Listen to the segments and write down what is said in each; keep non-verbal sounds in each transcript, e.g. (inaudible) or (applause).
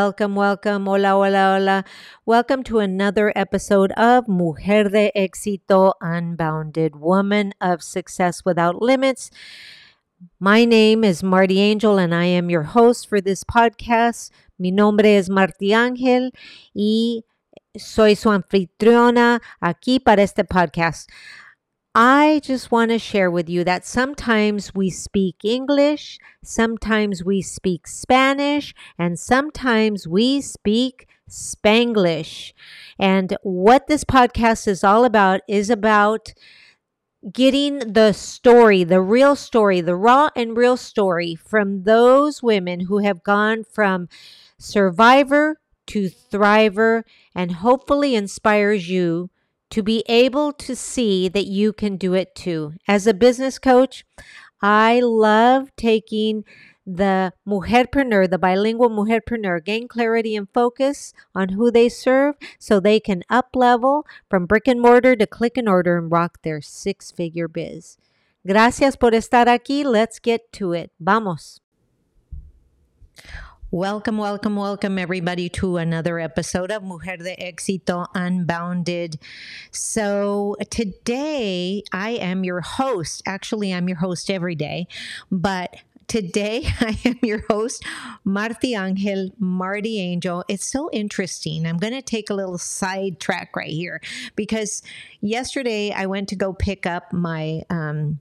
welcome, welcome. Hola, hola, hola. Welcome to another episode of Mujer de Éxito Unbounded, Woman of Success Without Limits. My name is Marti Angel and I am your host for this podcast. Mi nombre es Marti Ángel y soy su anfitriona aquí para este podcast. I just want to share with you that sometimes we speak English, sometimes we speak Spanish, and sometimes we speak Spanglish. And what this podcast is all about is about getting the story, the real story, the raw and real story from those women who have gone from survivor to thriver and hopefully inspires you to be able to see that you can do it too. As a business coach, I love taking the mujerpreneur, the bilingual mujerpreneur, gain clarity and focus on who they serve so they can up level from brick and mortar to click and order and rock their six figure biz. Gracias por estar aquí. Let's get to it. Vamos. Welcome, welcome, welcome, everybody, to another episode of Mujer de Éxito Unbounded. So, today I am your host. Actually, I'm your host every day, but today (laughs) I am your host, Marti Angel, Marti Angel. It's so interesting. I'm going to take a little sidetrack right here because yesterday I went to go pick up my, um,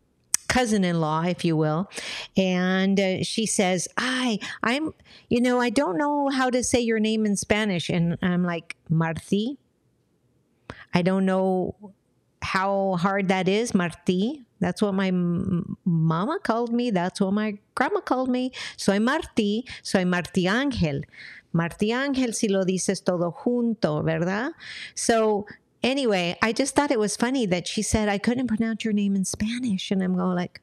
cousin-in-law if you will and uh, she says i i'm you know i don't know how to say your name in spanish and i'm like marti i don't know how hard that is marti that's what my mama called me. That's what my grandma called me. Soy marti soy marti ángel. Marti ángel si lo dices todo junto verdad? So anyway, I just thought it was funny that she said I couldn't pronounce your name in Spanish, and I'm going like,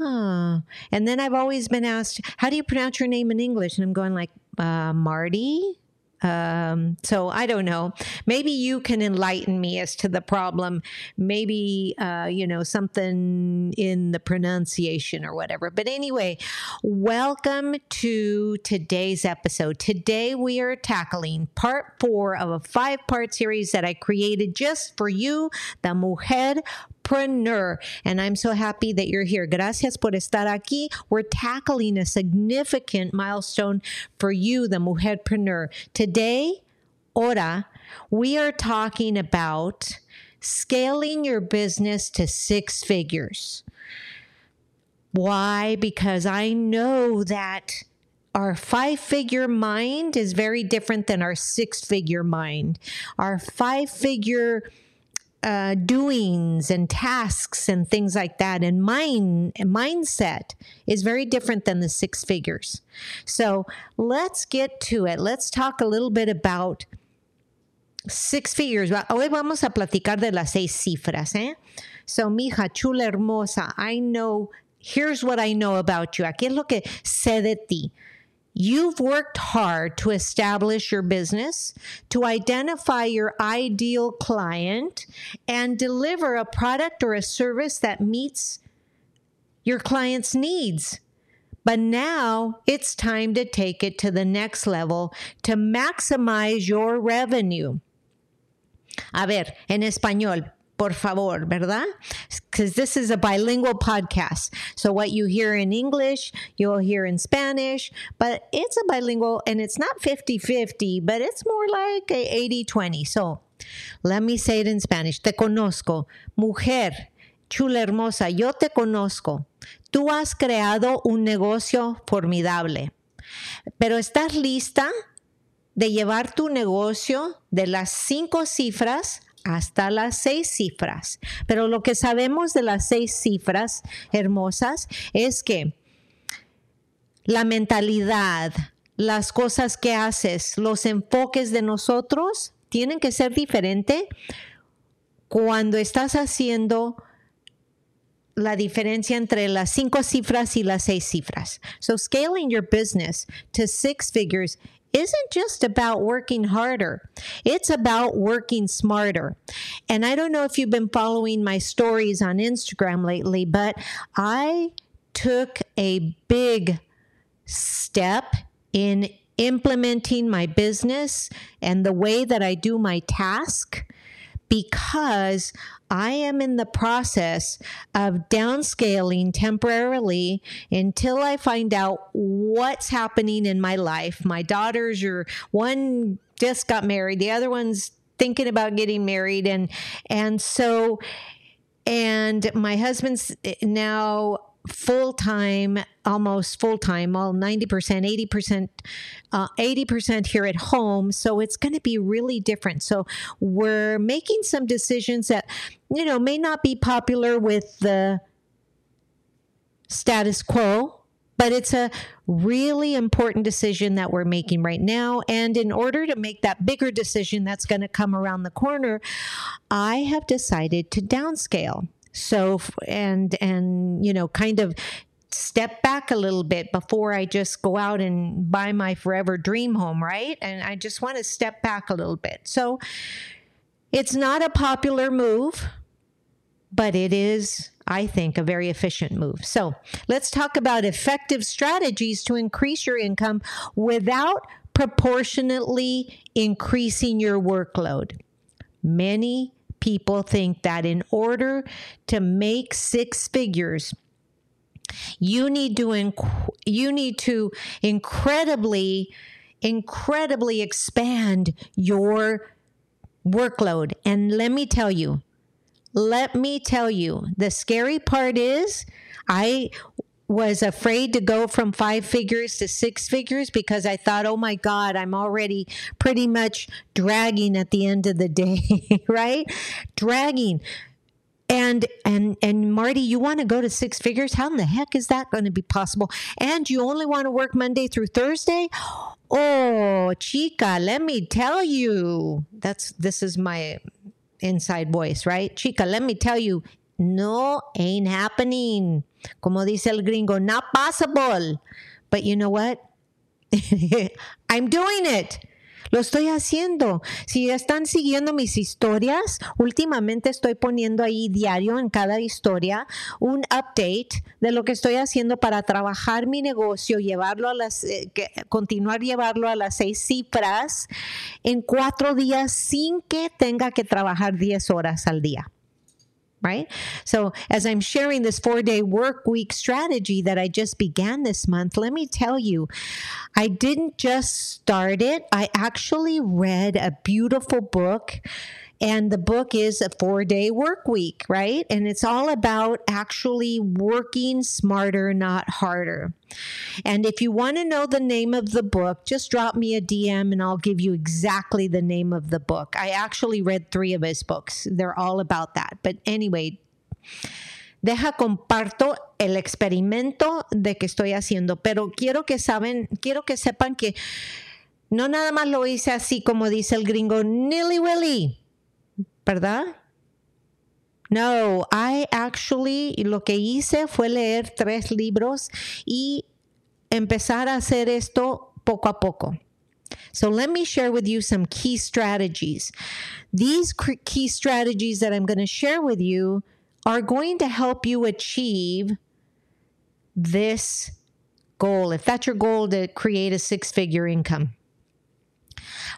oh. And then I've always been asked, how do you pronounce your name in English? And I'm going like, uh, Marti. Um, so I don't know. Maybe you can enlighten me as to the problem. Maybe, uh, you know, something in the pronunciation or whatever. But anyway, welcome to today's episode. Today we are tackling part four of a five part series that I created just for you, the Mujer Preneur. And I'm so happy that you're here. Gracias por estar aquí. We're tackling a significant milestone for you, the Mujerpreneur. Today, ora, we are talking about scaling your business to six figures. Why? Because I know that our five figure mind is very different than our six figure mind. Our five figure uh, doings and tasks and things like that. And mind mindset is very different than the six figures. So let's get to it. Let's talk a little bit about six figures. Hoy vamos a platicar de las seis cifras eh? so mija chula hermosa i know here's what i know about you. Aquí es lo que sé de ti You've worked hard to establish your business, to identify your ideal client, and deliver a product or a service that meets your client's needs. But now it's time to take it to the next level to maximize your revenue. A ver, en español, por favor, ¿verdad? Because this is a bilingual podcast. So what you hear in English, you'll hear in Spanish, but it's a bilingual and it's not 50 50, but it's more like 80 20. So let me say it in Spanish. Te conozco, mujer, chula hermosa, yo te conozco. Tú has creado un negocio formidable, pero estás lista de llevar tu negocio de las cinco cifras hasta las seis cifras. Pero lo que sabemos de las seis cifras hermosas es que la mentalidad, las cosas que haces, los enfoques de nosotros tienen que ser diferentes cuando estás haciendo la diferencia entre las cinco cifras y las seis cifras. So scaling your business to six figures isn't just about working harder, it's about working smarter. And I don't know if you've been following my stories on Instagram lately, but I took a big step in implementing my business and the way that I do my task because I am in the process of downscaling temporarily until I find out what's happening in my life. My daughters are one just got married, the other one's thinking about getting married and and so and my husband's eh, now full time, almost full time, all 90%, 80%, uh, 80% here at home. So it's going to be really different. So we're making some decisions that, you know, may not be popular with the status quo, but it's a really important decision that we're making right now. And in order to make that bigger decision that's going to come around the corner, I have decided to downscale. So, and, and, you know, kind of step back a little bit before I just go out and buy my forever dream home, right? And I just want to step back a little bit. So it's not a popular move, but it is, I think, a very efficient move. So let's talk about effective strategies to increase your income without proportionately increasing your workload. Many people think that in order to make six figures, you need to inc- you need to incredibly incredibly expand your workload. And let me tell you, let me tell you, the scary part is I was afraid to go from five figures to six figures because I thought, oh my God, I'm already pretty much dragging at the end of the day, (laughs) right? Dragging. And and and Marti, you want to go to six figures? How in the heck is that going to be possible? And you only want to work Monday through Thursday? Oh, chica, let me tell you. That's this is my inside voice, right? Chica, let me tell you, no ain't happening. Como dice el gringo, not possible. But you know what? (laughs) I'm doing it. Lo estoy haciendo. Si están siguiendo mis historias, últimamente estoy poniendo ahí diario en cada historia un update de lo que estoy haciendo para trabajar mi negocio, llevarlo a las, eh, continuar llevarlo a las seis cifras en cuatro días sin que tenga que trabajar diez horas al día right? So, as I'm sharing this four day work week strategy that I just began this month, let me tell you, I didn't just start it, I actually read a beautiful book and the book is a four day work week, right? And it's all about actually working smarter, not harder. And if you want to know the name of the book, just drop me a DM and I'll give you exactly the name of the book. I actually read three of his books, they're all about that. But anyway, deja comparto el experimento de que estoy haciendo, pero quiero que saben, quiero que sepan que no nada más lo hice así como dice el gringo, nilly willy. ¿Verdad? No, I actually lo que hice fue leer tres libros y empezar a hacer esto poco a poco. So let me share with you some key strategies. These key strategies that I'm going to share with you are going to help you achieve this goal. If that's your goal to create a six figure income.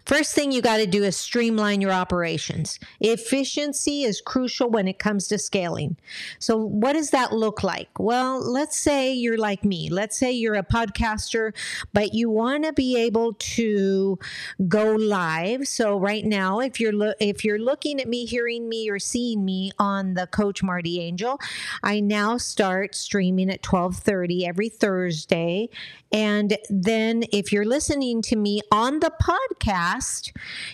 First thing you got to do is streamline your operations. Efficiency is crucial when it comes to scaling. So, what does that look like? Well, let's say you're like me. Let's say you're a podcaster, but you want to be able to go live. So, right now, if you're lo- if you're looking at me, hearing me, or seeing me on the Coach Marti Angel, I now start streaming at 12:30 every Thursday and then if you're listening to me on the podcast,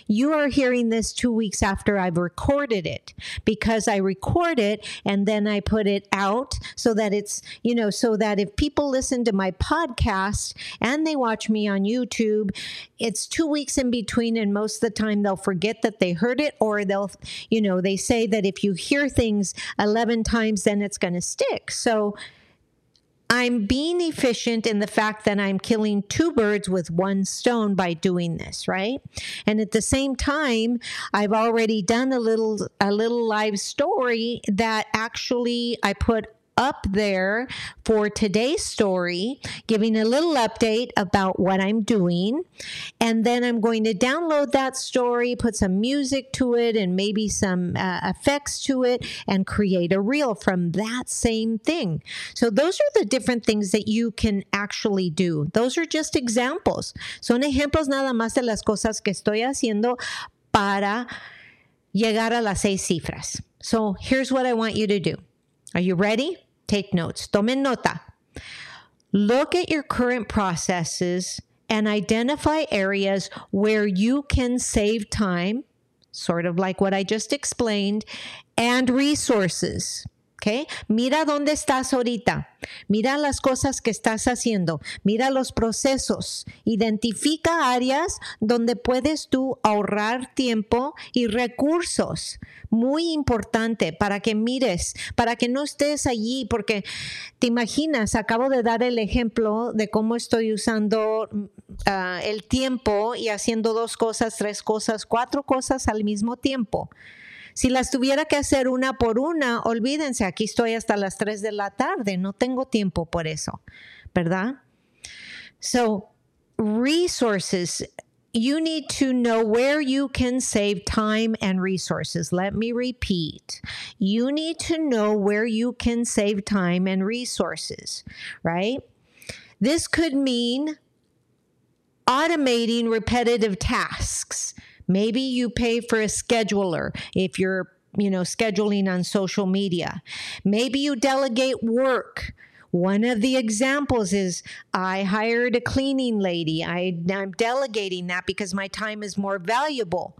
you are hearing this two weeks after I've recorded it because I record it and then I put it out so that it's, you know, so that if people listen to my podcast and they watch me on YouTube, it's two weeks in between. And most of the time they'll forget that they heard it or they'll, you know, they say that if you hear things 11 times, then it's going to stick. So, I'm being efficient in the fact that I'm killing two birds with one stone by doing this, right? And at the same time, I've already done a little a little live story that actually I put up there for today's story, giving a little update about what I'm doing. And then I'm going to download that story, put some music to it, and maybe some uh, effects to it, and create a reel from that same thing. So, those are the different things that you can actually do. Those are just examples. Son ejemplos nada más de las cosas que estoy haciendo para llegar a las seis cifras. So, here's what I want you to do. Are you ready? Take notes. Tomen nota. Look at your current processes and identify areas where you can save time, sort of like what I just explained, and resources. Mira dónde estás ahorita. Mira las cosas que estás haciendo. Mira los procesos. Identifica áreas donde puedes tú ahorrar tiempo y recursos. Muy importante para que mires, para que no estés allí, porque te imaginas, acabo de dar el ejemplo de cómo estoy usando uh, el tiempo y haciendo dos cosas, tres cosas, cuatro cosas al mismo tiempo. Si las tuviera que hacer una por una, olvídense, aquí estoy hasta las 3 de la tarde, no tengo tiempo por eso, ¿verdad? So, resources. You need to know where you can save time and resources. Let me repeat. You need to know where you can save time and resources, right? This could mean automating repetitive tasks Maybe you pay for a scheduler if you're, you know, scheduling on social media. Maybe you delegate work. One of the examples is I hired a cleaning lady. I, I'm delegating that because my time is more valuable.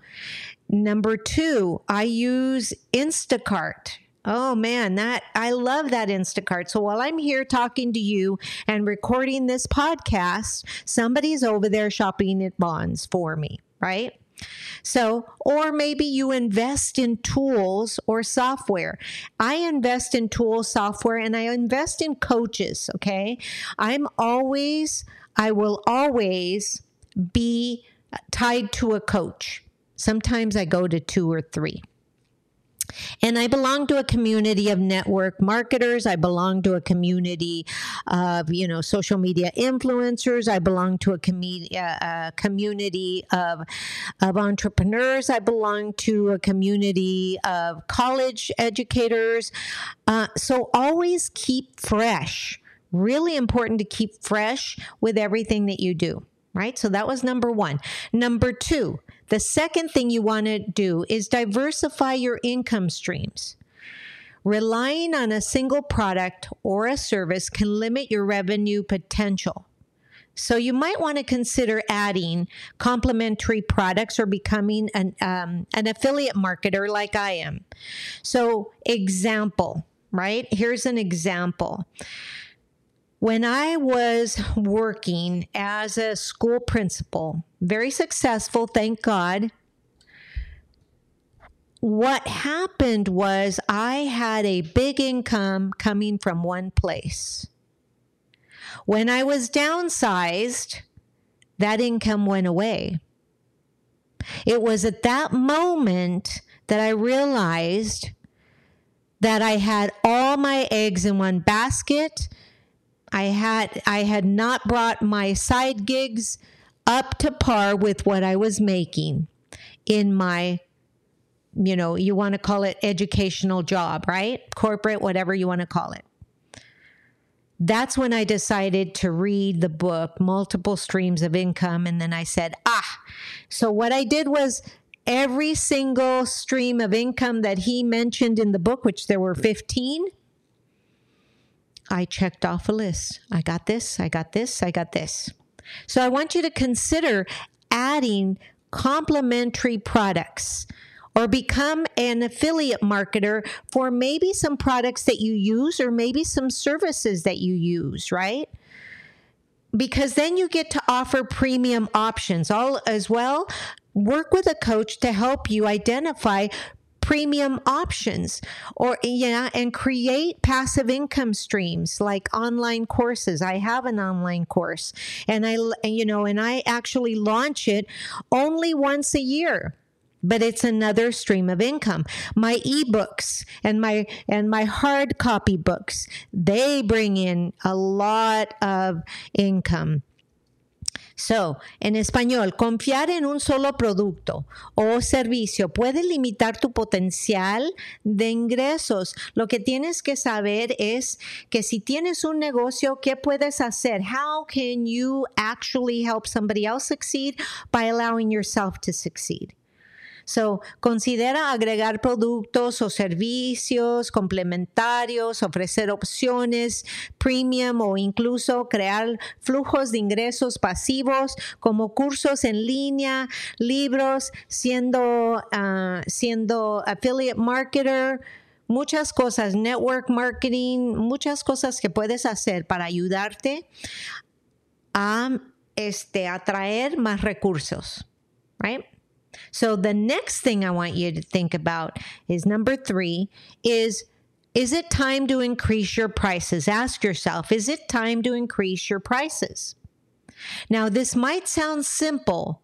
Number two, I use Instacart. Oh man, that I love that Instacart. So while I'm here talking to you and recording this podcast, somebody's over there shopping at Vons for me, right? So, or maybe you invest in tools or software. I invest in tools, software, and I invest in coaches. Okay. I'm always, I will always be tied to a coach. Sometimes I go to two or three. And I belong to a community of network marketers. I belong to a community of, you know, social media influencers. I belong to a, com- uh, a community of, of entrepreneurs. I belong to a community of college educators. Uh, so always keep fresh. Really important to keep fresh with everything that you do right? So that was number one. Number two, the second thing you want to do is diversify your income streams. Relying on a single product or a service can limit your revenue potential. So you might want to consider adding complementary products or becoming an, um, an affiliate marketer like I am. So, example, right? Here's an example. When I was working as a school principal, very successful, thank God. What happened was I had a big income coming from one place. When I was downsized, that income went away. It was at that moment that I realized that I had all my eggs in one basket I had I had not brought my side gigs up to par with what I was making in my you know, you want to call it educational job, right? Corporate, whatever you want to call it. That's when I decided to read the book, Multiple Streams of Income. And then I said, ah, so what I did was every single stream of income that he mentioned in the book, which there were 15, I checked off a list. I got this, I got this, I got this. So I want you to consider adding complementary products or become an affiliate marketer for maybe some products that you use or maybe some services that you use, right? Because then you get to offer premium options all as well. Work with a coach to help you identify premium options or yeah and create passive income streams like online courses i have an online course and i you know and i actually launch it only once a year but it's another stream of income. My ebooks and my and my hard copy books, they bring in a lot of income. So, en español, confiar en un solo producto o servicio puede limitar tu potencial de ingresos. Lo que tienes que saber es que si tienes un negocio, ¿qué puedes hacer? How can you actually help somebody else succeed by allowing yourself to succeed? So, considera agregar productos o servicios complementarios, ofrecer opciones premium o incluso crear flujos de ingresos pasivos como cursos en línea, libros, siendo, uh, siendo affiliate marketer, muchas cosas, network marketing, muchas cosas que puedes hacer para ayudarte a este, atraer más recursos? So the next thing I want you to think about is number three is is it time to increase your prices? Ask yourself, is it time to increase your prices? Now, this might sound simple,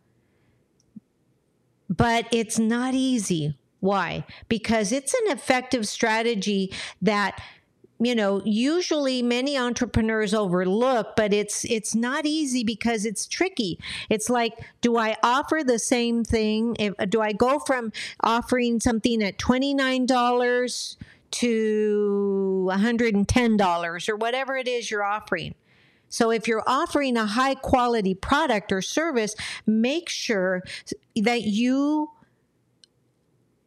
but it's not easy. Why? Because it's an effective strategy that you know usually many entrepreneurs overlook but it's it's not easy because it's tricky. It's like do i offer the same thing? If, do i go from offering something at $29 to $110 or whatever it is you're offering? So if you're offering a high quality product or service make sure that you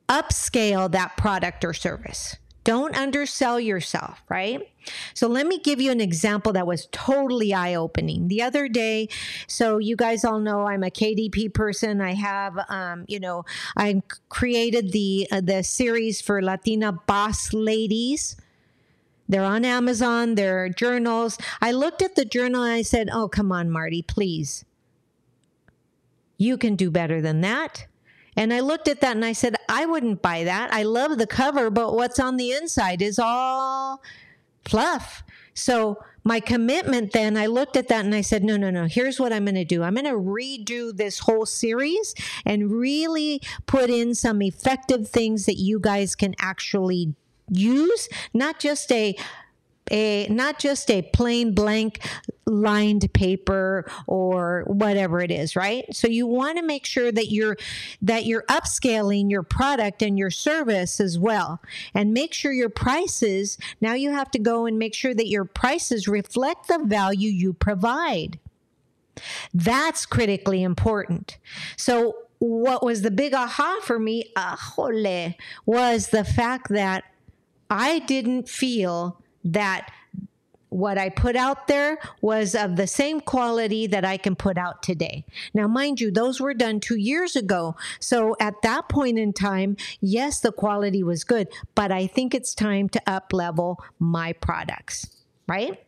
upscale that product or service don't undersell yourself, right? So let me give you an example that was totally eye opening. The other day, so you guys all know I'm a KDP person. I have, um, you know, I created the uh, the series for Latina boss ladies. They're on Amazon. They're journals. I looked at the journal and I said, "Oh, come on, Marti, please. You can do better than that." And I looked at that and I said, I wouldn't buy that. I love the cover, but what's on the inside is all fluff. So my commitment then, I looked at that and I said, no, no, no, here's what I'm going to do. I'm going to redo this whole series and really put in some effective things that you guys can actually use, not just a a not just a plain blank lined paper or whatever it is right? So you want to make sure that you're that you're upscaling your product and your service as well. And make sure your prices now you have to go and make sure that your prices reflect the value you provide. That's critically important. So what was the big aha for me? Ajole, was the fact that i didn't feel that what I put out there was of the same quality that I can put out today. Now, mind you, those were done two years ago. So at that point in time, yes, the quality was good, but I think it's time to up level my products, right?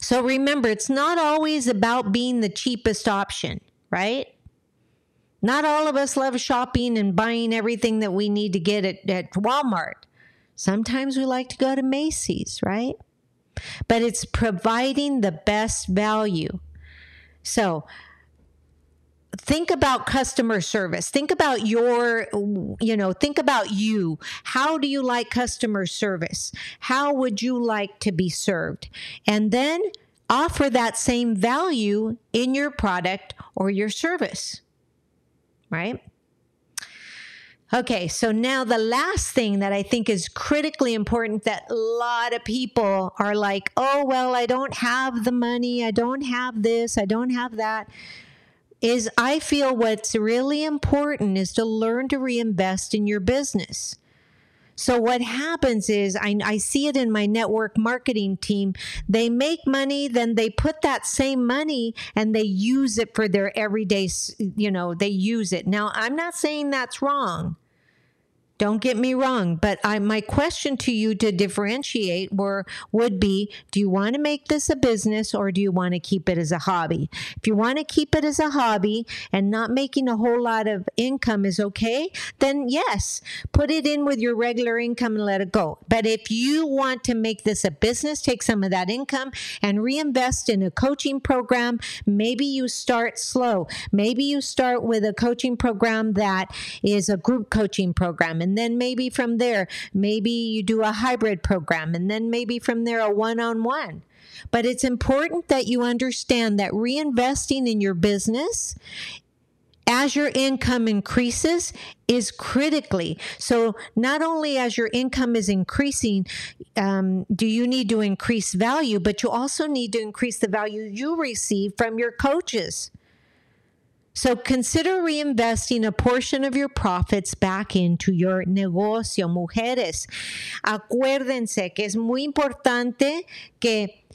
So remember, it's not always about being the cheapest option, right? Not all of us love shopping and buying everything that we need to get at, at Walmart. Sometimes we like to go to Macy's, right? But it's providing the best value. So, think about customer service. Think about your you know think about you. How do you like customer service? How would you like to be served? And then offer that same value in your product or your service right Okay, so now the last thing that I think is critically important that a lot of people are like, oh, well, I don't have the money, I don't have this, I don't have that. Is I feel what's really important is to learn to reinvest in your business. So what happens is I, I see it in my network marketing team. They make money, then they put that same money and they use it for their everyday, you know, they use it. Now, I'm not saying that's wrong. Don't get me wrong, but I, my question to you to differentiate were would be: Do you want to make this a business, or do you want to keep it as a hobby? If you want to keep it as a hobby and not making a whole lot of income is okay, then yes, put it in with your regular income and let it go. But if you want to make this a business, take some of that income and reinvest in a coaching program. Maybe you start slow. Maybe you start with a coaching program that is a group coaching program and then maybe from there, maybe you do a hybrid program. And then maybe from there, a one on one. But it's important that you understand that reinvesting in your business as your income increases is critically so not only as your income is increasing um, do you need to increase value but you also need to increase the value you receive from your coaches so consider reinvesting a portion of your profits back into your negocio, mujeres. Acuérdense que es muy importante que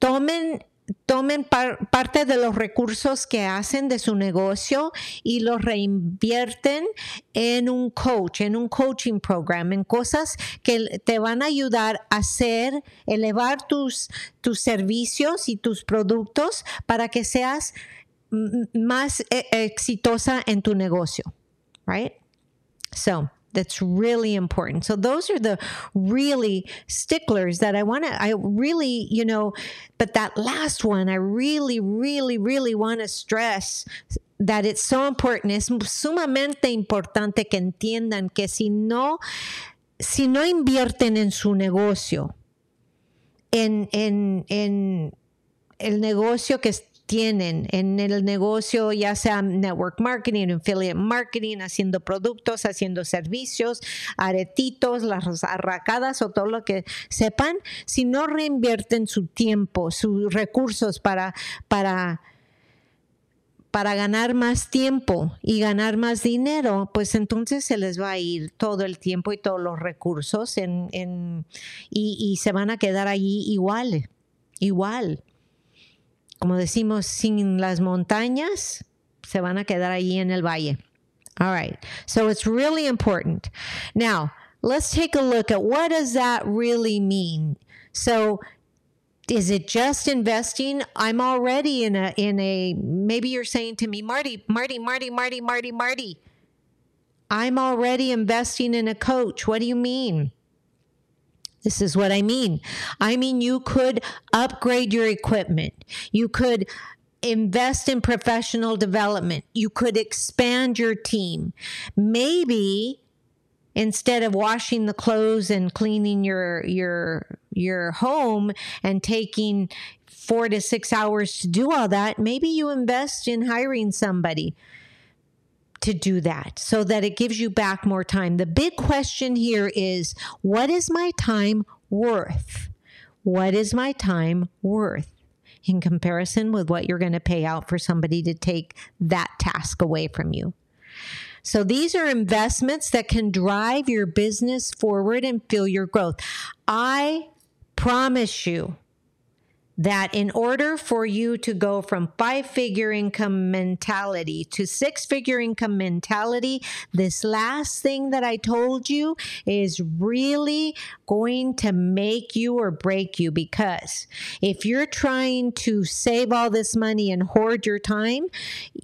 tomen tomen par, parte de los recursos que hacen de su negocio y los reinvierten en un coach, en un coaching program, en cosas que te van a ayudar a hacer, elevar tus, tus servicios y tus productos para que seas más exitosa en tu negocio, right? So that's really important. So those are the really sticklers that I want to, I really, you know, but that last one, I really, really, really want to stress that it's so important. Es sumamente importante que entiendan que si no, si no invierten en su negocio, en, en, en el negocio que tienen en el negocio, ya sea network marketing, affiliate marketing, haciendo productos, haciendo servicios, aretitos, las arracadas o todo lo que sepan, si no reinvierten su tiempo, sus recursos para, para para ganar más tiempo y ganar más dinero, pues entonces se les va a ir todo el tiempo y todos los recursos en, en, y, y, se van a quedar allí igual, igual. Como decimos, sin las montañas, se van a quedar allí en el valle. All right. So it's really important. Now, let's take a look at what does that really mean? So is it just investing? I'm already in a in a maybe you're saying to me, Marti, Marti, Marti, Marti, Marti, Marti. I'm already investing in a coach. What do you mean? This is what I mean. I mean, you could upgrade your equipment. You could invest in professional development. You could expand your team. Maybe instead of washing the clothes and cleaning your your your home and taking 4 to 6 hours to do all that, maybe you invest in hiring somebody to do that so that it gives you back more time. The big question here is what is my time worth? What is my time worth in comparison with what you're going to pay out for somebody to take that task away from you? So these are investments that can drive your business forward and fuel your growth. I promise you that in order for you to go from five figure income mentality to six figure income mentality, this last thing that I told you is really going to make you or break you because if you're trying to save all this money and hoard your time,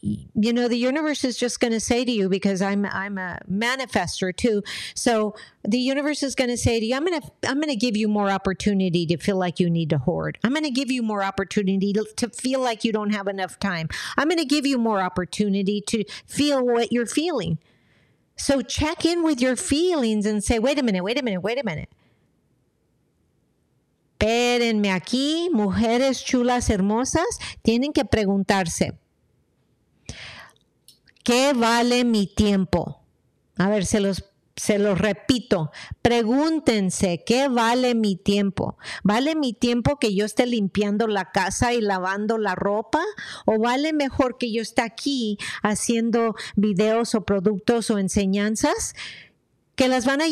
you know, the universe is just going to say to you because I'm I'm a manifester too. So the universe is going to say to you, I'm going to I'm going to give you more opportunity to feel like you need to hoard. I'm going to give you more opportunity to, feel like you don't have enough time. I'm going to give you more opportunity to feel what you're feeling. So check in with your feelings and say, wait a minute, wait a minute, wait a minute. Espérenme aquí, mujeres chulas, hermosas, tienen que preguntarse, ¿qué vale mi tiempo? A ver, se los se lo repito, pregúntense, ¿qué vale mi tiempo? ¿Vale mi tiempo que yo esté limpiando la casa y lavando la ropa? ¿O vale mejor que yo esté aquí haciendo videos o productos o enseñanzas? que las van a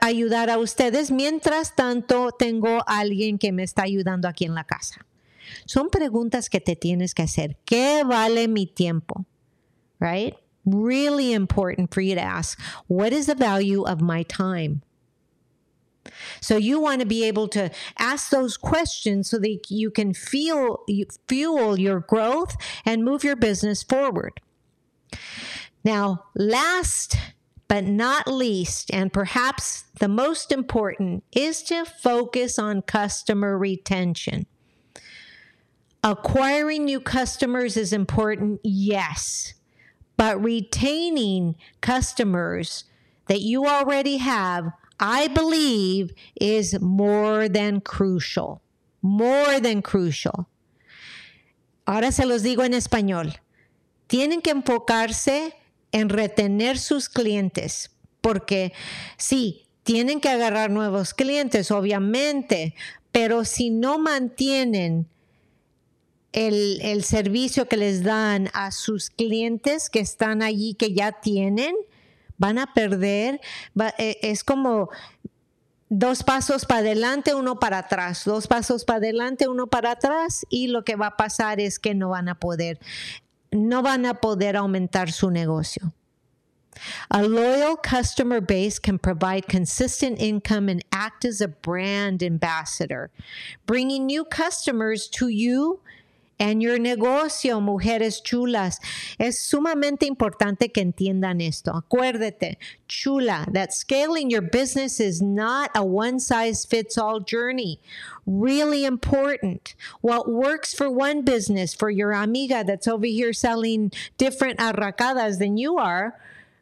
ayudar, a ustedes mientras tanto tengo a alguien que me está ayudando aquí en la casa. Son preguntas que te tienes que hacer. ¿Qué vale mi tiempo? Right? Really important for you to ask what is the value of my time? So you want to be able to ask those questions so that you can feel fuel your growth and move your business forward. Now, last but not least, and perhaps the most important, is to focus on customer retention. Acquiring new customers is important, yes, but retaining customers that you already have, I believe, is more than crucial. More than crucial. Ahora se los digo en español. Tienen que enfocarse en retener sus clientes, porque sí, tienen que agarrar nuevos clientes, obviamente, pero si no mantienen el, servicio que les dan a sus clientes que están allí, que ya tienen, van a perder. E, es como dos pasos para adelante, uno para atrás, dos pasos para adelante, uno para atrás, y lo que va a pasar es que no van a poder no van a poder aumentar su negocio. A loyal customer base can provide consistent income and act as a brand ambassador, bringing new customers to you en your negocio, mujeres chulas. Es sumamente importante que entiendan esto. Acuérdate, chula, that scaling your business is not a one size fits all journey. Really important. What works for one business, for your amiga that's over here selling different arracadas than you are,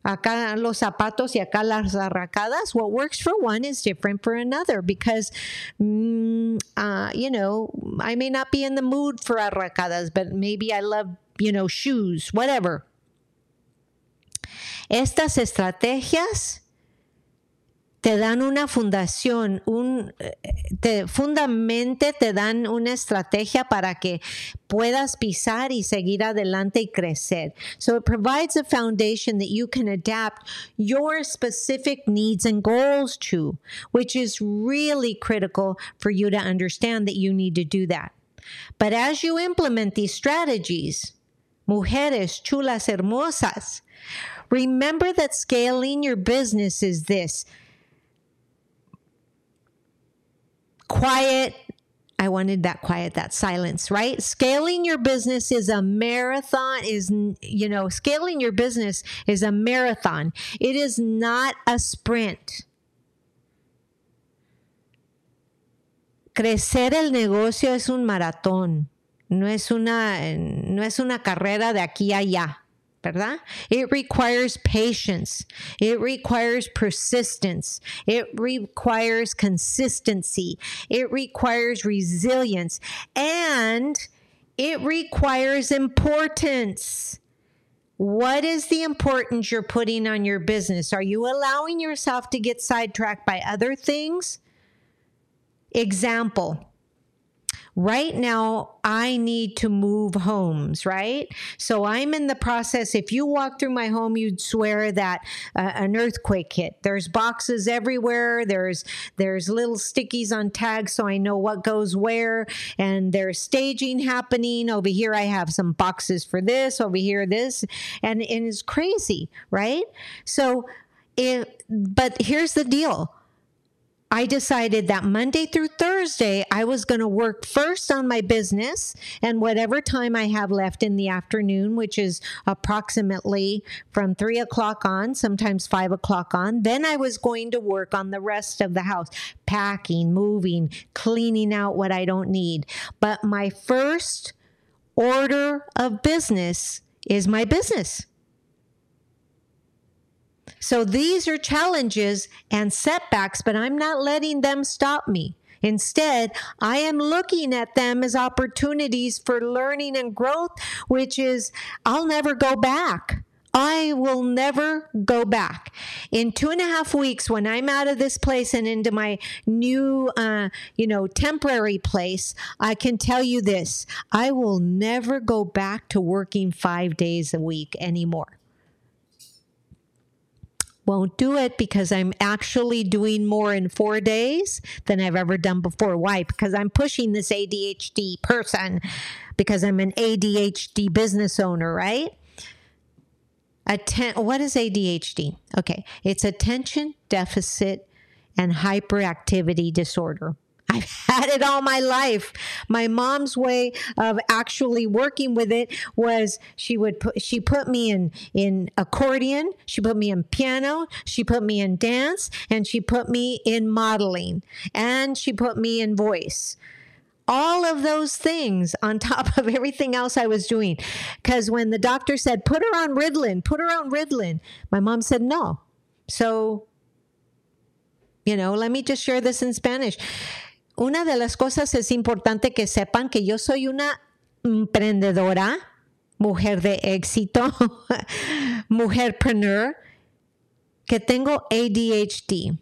acá los zapatos y acá las arracadas, what works for one is different for another because, mm, uh, you know, I may not be in the mood for arracadas, but maybe I love, you know, shoes, whatever. Estas estrategias te dan una fundación, un, eh, te, fundamente te dan una estrategia para que puedas pisar y seguir adelante y crecer. So it provides a foundation that you can adapt your specific needs and goals to, which is really critical for you to understand that you need to do that. But as you implement these strategies, mujeres chulas hermosas, remember that scaling your business is this quiet. I wanted that quiet, that silence, right? Scaling your business is a marathon, is, you know, scaling your business is a marathon. It is not a sprint. Crecer el negocio es un maratón, no es una, no es una carrera de aquí a allá. ¿Verdad? It requires patience. It requires persistence. It requires consistency. It requires resilience. And it requires importance. What is the importance you're putting on your business? Are you allowing yourself to get sidetracked by other things? Example right now I need to move homes, right? So I'm in the process. If you walk through my home, you'd swear that uh, an earthquake hit. There's boxes everywhere. There's there's little stickies on tags so I know what goes where and there's staging happening. Over here I have some boxes for this, over here this and, and it's crazy, right? So if but here's the deal I decided that Monday through Thursday, I was going to work first on my business and whatever time I have left in the afternoon, which is approximately from three o'clock on, sometimes five o'clock on, then I was going to work on the rest of the house, packing, moving, cleaning out what I don't need. But my first order of business is my business. So these are challenges and setbacks, but I'm not letting them stop me. Instead, I am looking at them as opportunities for learning and growth, which is I'll never go back. I will never go back. In two and a half weeks, when I'm out of this place and into my new, uh, you know, temporary place, I can tell you this I will never go back to working five days a week anymore won't do it because I'm actually doing more in four days than I've ever done before. Why? Because I'm pushing this ADHD person because I'm an ADHD business owner, right? Atten- what is ADHD? Okay, it's attention deficit and hyperactivity disorder. I've (laughs) had it all my life. My mom's way of actually working with it was she would put she put me in in accordion, she put me in piano, she put me in dance, and she put me in modeling, and she put me in voice all of those things on top of everything else I was doing. Because when the doctor said, put her on Ritalin, put her on Ritalin, my mom said no. So, you know, let me just share this in Spanish. Una de las cosas es importante que sepan que yo soy una emprendedora, mujer de éxito, (laughs) mujerpreneur, que tengo ADHD,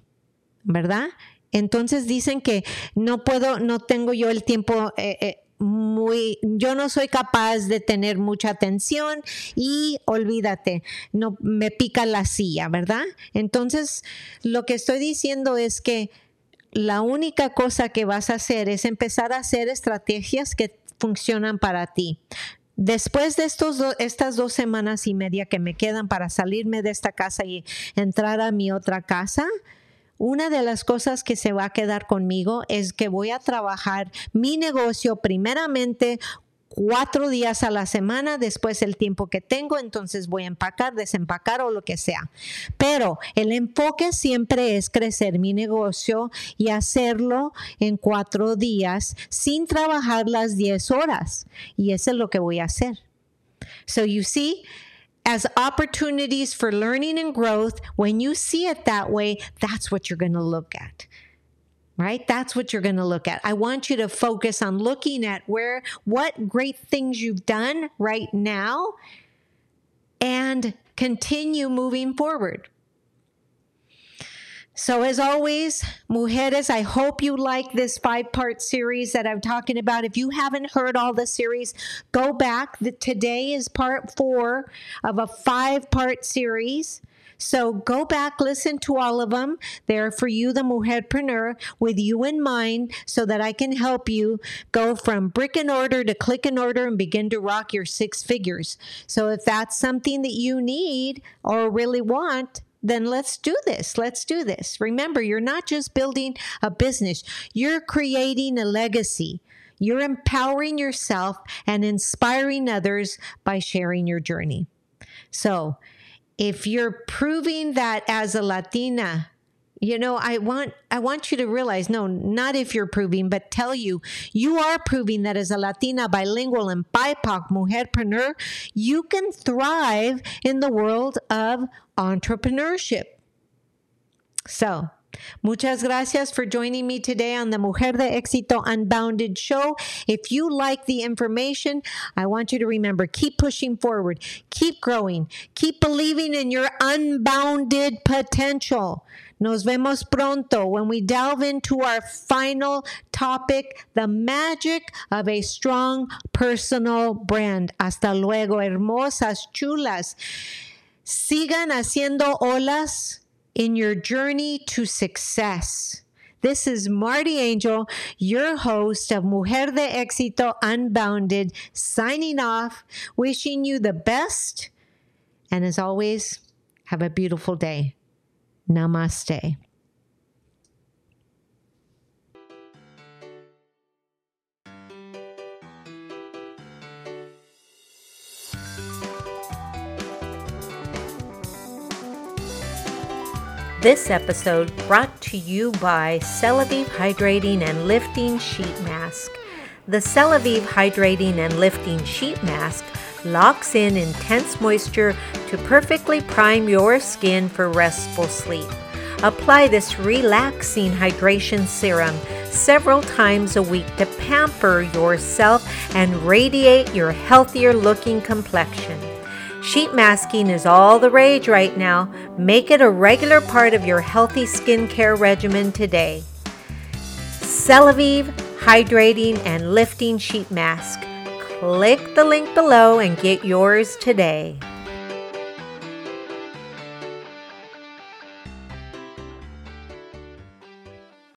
¿verdad? Entonces dicen que no puedo, no tengo yo el tiempo eh, eh, muy, yo no soy capaz de tener mucha atención y olvídate, no me pica la silla, ¿verdad? Entonces, lo que estoy diciendo es que la única cosa que vas a hacer es empezar a hacer estrategias que funcionan para ti. Después de estos estas dos semanas y media que me quedan para salirme de esta casa y entrar a mi otra casa, una de las cosas que se va a quedar conmigo es que voy a trabajar mi negocio primeramente cuatro días a la semana, después el tiempo que tengo, entonces voy a empacar, desempacar o lo que sea. Pero el enfoque siempre es crecer mi negocio y hacerlo en cuatro días sin trabajar las diez horas. Y eso es lo que voy a hacer. So you see, as opportunities for learning and growth, when you see it that way, that's what you're going to look at. Right? That's what you're going to look at. I want you to focus on looking at where, what great things you've done right now and continue moving forward. So, as always, mujeres, I hope you like this five part series that I'm talking about. If you haven't heard all the series, go back. The, today is part four of a five part series. So go back, listen to all of them. They're for you, the mujerpreneur, with you in mind, so that I can help you go from brick and order to click and order and begin to rock your six figures. So if that's something that you need or really want, then let's do this. Let's do this. Remember, you're not just building a business, you're creating a legacy. You're empowering yourself and inspiring others by sharing your journey. So, if you're proving that as a Latina, you know i want i want you to realize no not if you're proving but tell you you are proving that as a latina bilingual and bipoc mujerpreneur you can thrive in the world of entrepreneurship. So Muchas gracias for joining me today on the Mujer de Éxito Unbounded show. If you like the information, I want you to remember keep pushing forward, keep growing, keep believing in your unbounded potential. Nos vemos pronto when we delve into our final topic, the magic of a strong personal brand. Hasta luego, hermosas, chulas. Sigan haciendo olas in your journey to success. This is Marti Angel, your host of Mujer de Éxito Unbounded, signing off, wishing you the best. And as always, have a beautiful day. Namaste. This episode brought to you by Celavive Hydrating and Lifting Sheet Mask. The Celavive Hydrating and Lifting Sheet Mask locks in intense moisture to perfectly prime your skin for restful sleep. Apply this relaxing hydration serum several times a week to pamper yourself and radiate your healthier looking complexion. Sheet masking is all the rage right now. Make it a regular part of your healthy skincare regimen today. Celavive Hydrating and Lifting Sheet Mask. Click the link below and get yours today.